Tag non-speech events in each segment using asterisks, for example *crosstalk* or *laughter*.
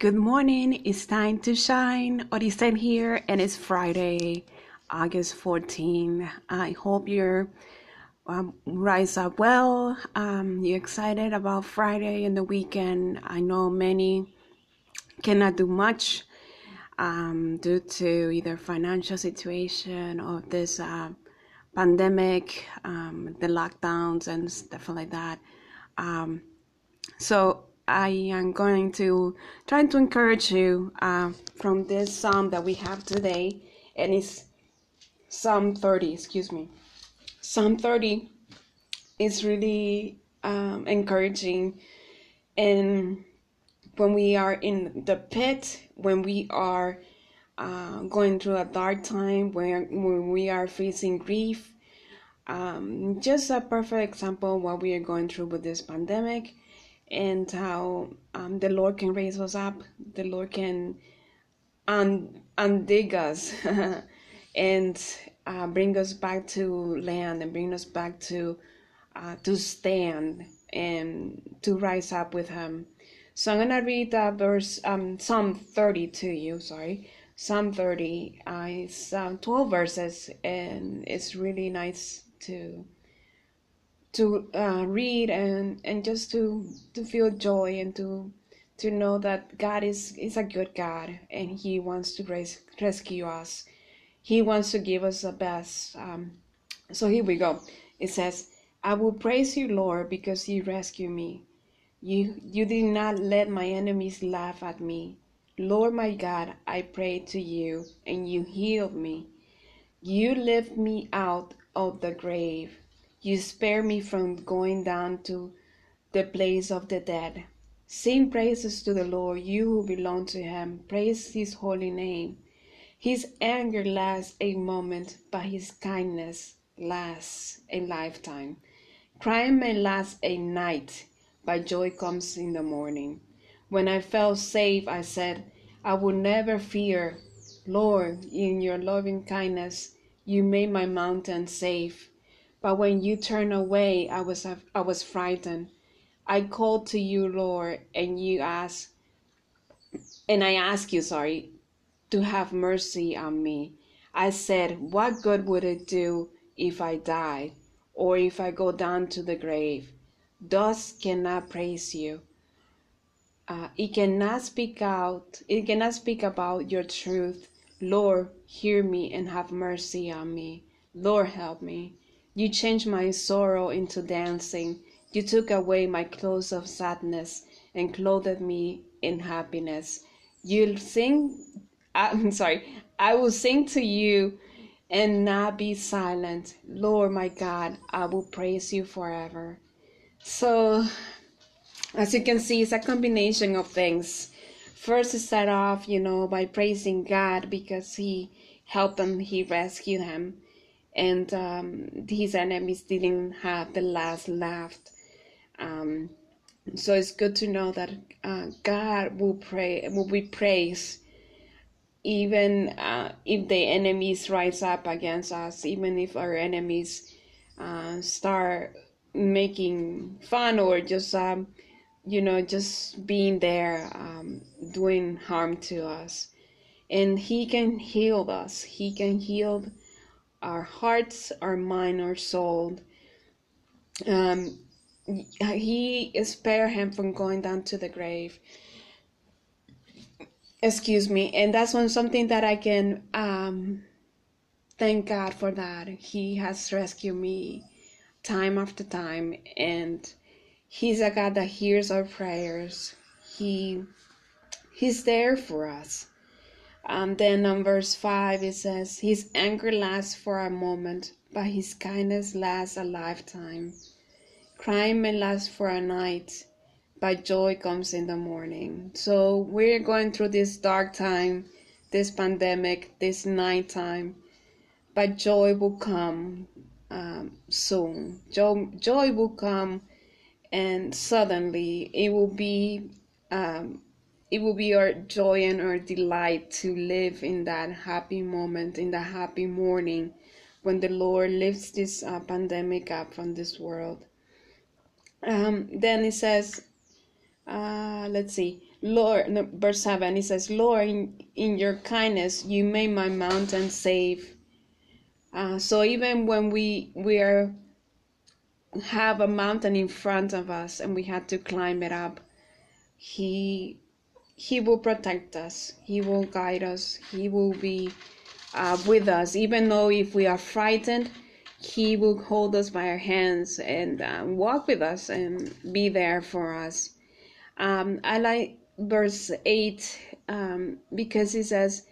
Good morning. It's time to shine. Orisen here, and it's Friday, August 14. I hope you're um, rise up well. Um, you're excited about Friday and the weekend. I know many cannot do much um, due to either financial situation or this uh, pandemic, um, the lockdowns and stuff like that. Um, so I am going to try to encourage you uh, from this psalm that we have today, and it's Psalm 30. Excuse me. Psalm 30 is really um, encouraging, and when we are in the pit, when we are uh, going through a dark time, when, when we are facing grief, um, just a perfect example what we are going through with this pandemic and how um, the Lord can raise us up, the Lord can un- undig us *laughs* and uh, bring us back to land and bring us back to uh, to stand and to rise up with Him. So I'm gonna read that verse, um, Psalm 30 to you. Sorry, Psalm 30. Uh, it's um, 12 verses, and it's really nice to to uh, read and and just to to feel joy and to to know that God is is a good God and He wants to res- rescue us. He wants to give us the best. Um, so here we go. It says, "I will praise you, Lord, because you rescued me. You you did not let my enemies laugh at me. Lord my God, I prayed to you and you healed me. You lift me out of the grave." You spare me from going down to the place of the dead. Sing praises to the Lord, you who belong to him. Praise his holy name. His anger lasts a moment, but his kindness lasts a lifetime. Crime may last a night, but joy comes in the morning. When I felt safe, I said, I will never fear. Lord, in your loving kindness, you made my mountain safe. But when you turned away, I was I was frightened. I called to you, Lord, and you asked, and I asked you, sorry, to have mercy on me. I said, What good would it do if I die, or if I go down to the grave? Dust cannot praise you. Uh, it cannot speak out. It cannot speak about your truth. Lord, hear me and have mercy on me. Lord, help me. You changed my sorrow into dancing. You took away my clothes of sadness and clothed me in happiness. You'll sing, *laughs* I'm sorry, I will sing to you and not be silent. Lord my God, I will praise you forever. So, as you can see, it's a combination of things. First, start off, you know, by praising God because He helped them, He rescued him and um, his enemies didn't have the last laugh. Um, so it's good to know that uh, God will pray, will be praised, even uh, if the enemies rise up against us, even if our enemies uh, start making fun or just, um, you know, just being there, um, doing harm to us. And He can heal us. He can heal our hearts, our mind, our soul. Um, he spare him from going down to the grave. Excuse me, and that's one something that I can um, thank God for that. He has rescued me time after time, and He's a God that hears our prayers. He He's there for us. Um, then on verse 5 it says, His anger lasts for a moment, but his kindness lasts a lifetime. Crime may last for a night, but joy comes in the morning. So we're going through this dark time, this pandemic, this night time, but joy will come um, soon. Joy, joy will come, and suddenly it will be um, it will be our joy and our delight to live in that happy moment, in the happy morning when the Lord lifts this uh, pandemic up from this world. Um, then it says, uh, let's see, Lord, no, verse 7, it says, Lord, in, in your kindness, you made my mountain safe. Uh, so even when we we are have a mountain in front of us and we had to climb it up, He He will protect us. He will guide us. He will be uh, with us, even though if we are frightened, He will hold us by our hands and uh, walk with us and be there for us. Um, I like verse 8 um, because it says,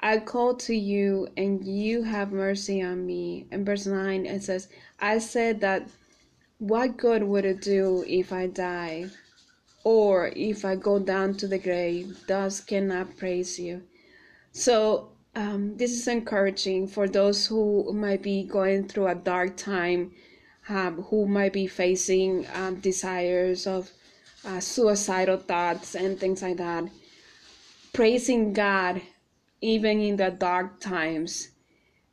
I called to you and you have mercy on me. And verse 9 it says, I said that what good would it do if I die? Or if I go down to the grave, thus cannot praise you. So um, this is encouraging for those who might be going through a dark time, um, who might be facing um, desires of uh, suicidal thoughts and things like that. Praising God, even in the dark times,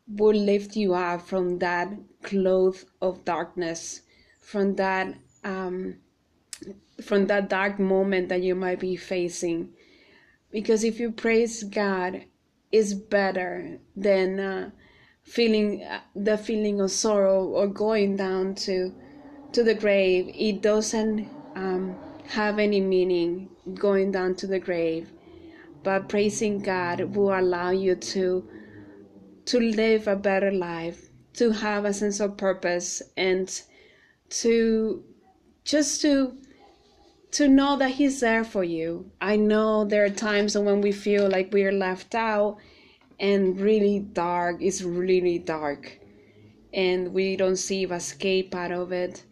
will lift you up from that cloth of darkness, from that um, from that dark moment that you might be facing. Because if you praise God, is better than uh, feeling uh, the feeling of sorrow or going down to to the grave. It doesn't um, have any meaning going down to the grave, but praising God will allow you to to live a better life, to have a sense of purpose, and to just to to know that he's there for you. I know there are times when we feel like we are left out and really dark. It's really dark and we don't see escape out of it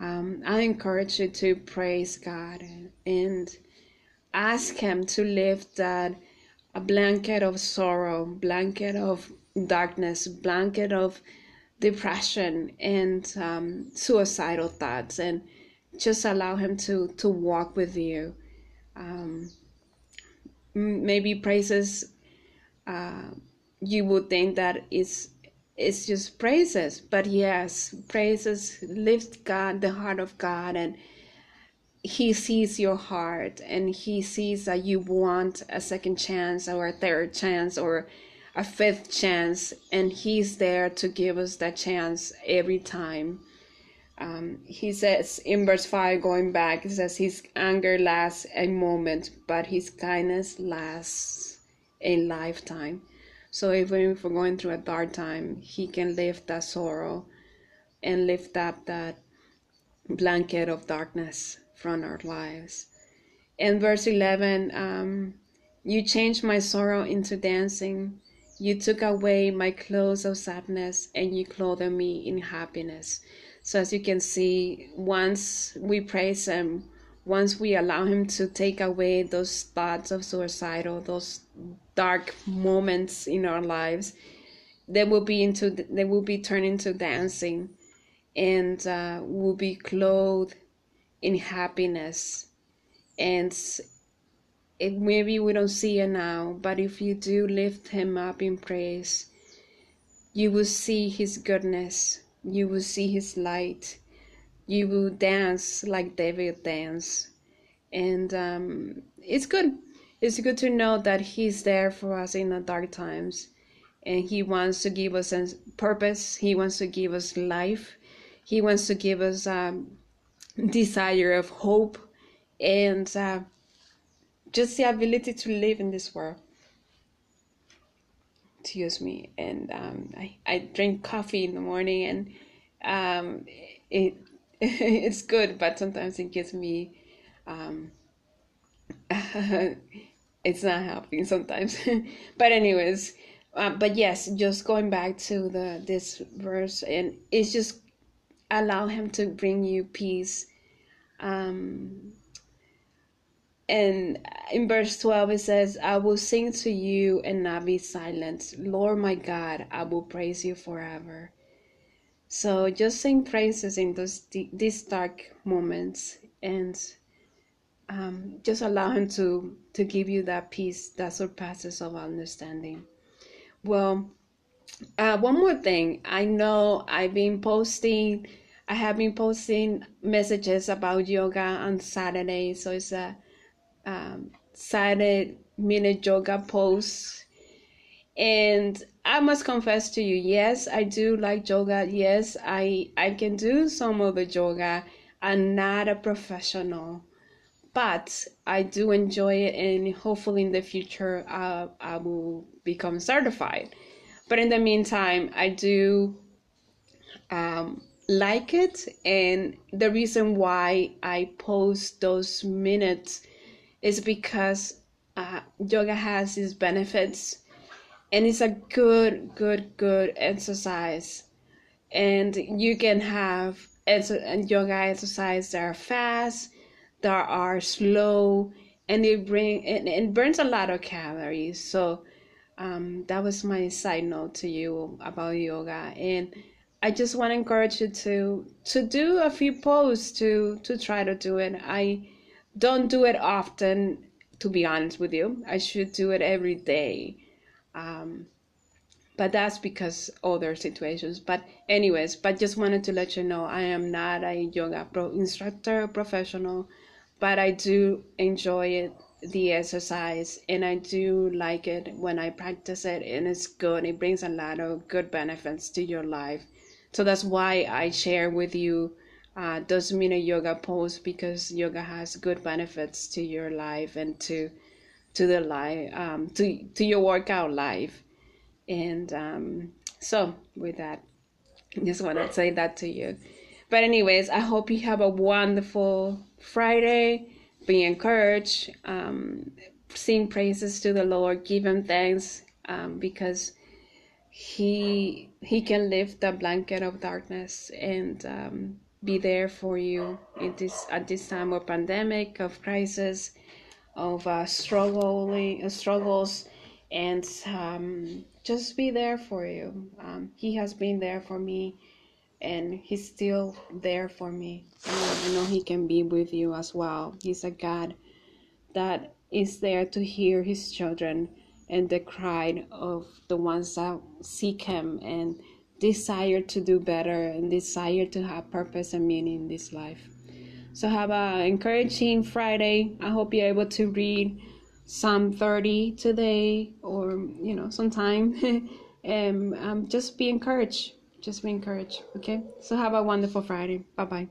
um, I encourage you to praise God and ask Him to lift that a blanket of sorrow, blanket of darkness, blanket of depression and um, suicidal thoughts, and just allow Him to to walk with you. Um, maybe praises uh, you would think that is it's just praises but yes praises lift god the heart of god and he sees your heart and he sees that you want a second chance or a third chance or a fifth chance and he's there to give us that chance every time um, he says in verse 5 going back he says his anger lasts a moment but his kindness lasts a lifetime so even if we're going through a dark time, He can lift that sorrow and lift up that blanket of darkness from our lives. In verse 11, um, you changed my sorrow into dancing. You took away my clothes of sadness and you clothed me in happiness. So, as you can see, once we praise Him, once we allow him to take away those thoughts of suicidal those dark moments in our lives they will be into they will be turned into dancing and uh, will be clothed in happiness. And it maybe we don't see it now but if you do lift him up in praise you will see his goodness you will see his light you will dance like David danced. And um, it's good. It's good to know that He's there for us in the dark times. And He wants to give us a purpose. He wants to give us life. He wants to give us a um, desire of hope and uh, just the ability to live in this world excuse me and um, I, I drink coffee in the morning and um, it *laughs* it's good, but sometimes it gives me um *laughs* it's not helping sometimes. *laughs* but anyways, uh, but yes, just going back to the this verse and it's just allow him to bring you peace. Um and in verse 12 it says i will sing to you and not be silent lord my god i will praise you forever so just sing praises in those these dark moments and um, just allow him to to give you that peace that surpasses all understanding. Well, uh, one more thing. I know I've been posting. I have been posting messages about yoga on Saturday, so it's a um, silent minute yoga pose. And I must confess to you, yes, I do like yoga. Yes, I I can do some of the yoga. I'm not a professional, but I do enjoy it, and hopefully in the future uh, I will become certified. But in the meantime, I do um, like it, and the reason why I post those minutes is because uh, yoga has its benefits, and it's a good, good, good exercise, and you can have and yoga exercise that are fast, that are slow, and it bring it, it burns a lot of calories. So um, that was my side note to you about yoga, and I just want to encourage you to to do a few posts to to try to do it. I don't do it often, to be honest with you. I should do it every day. Um, but that's because other situations. But anyways, but just wanted to let you know I am not a yoga pro instructor professional, but I do enjoy it the exercise and I do like it when I practice it and it's good. It brings a lot of good benefits to your life. So that's why I share with you uh, mean a yoga pose because yoga has good benefits to your life and to to the life um, to to your workout life. And um, so with that, just want to say that to you. But anyways, I hope you have a wonderful Friday. Be encouraged. Um, sing praises to the Lord. Give Him thanks um, because he he can lift the blanket of darkness and um, be there for you in this at this time of pandemic of crisis of uh, struggling uh, struggles. And um, just be there for you. Um, he has been there for me and he's still there for me. I know he can be with you as well. He's a god that is there to hear his children and the cry of the ones that seek Him and desire to do better and desire to have purpose and meaning in this life. So have a encouraging Friday. I hope you're able to read Psalm 30 today or you know sometime and *laughs* um, just be encouraged. Just be encouraged. Okay. So have a wonderful Friday. Bye bye.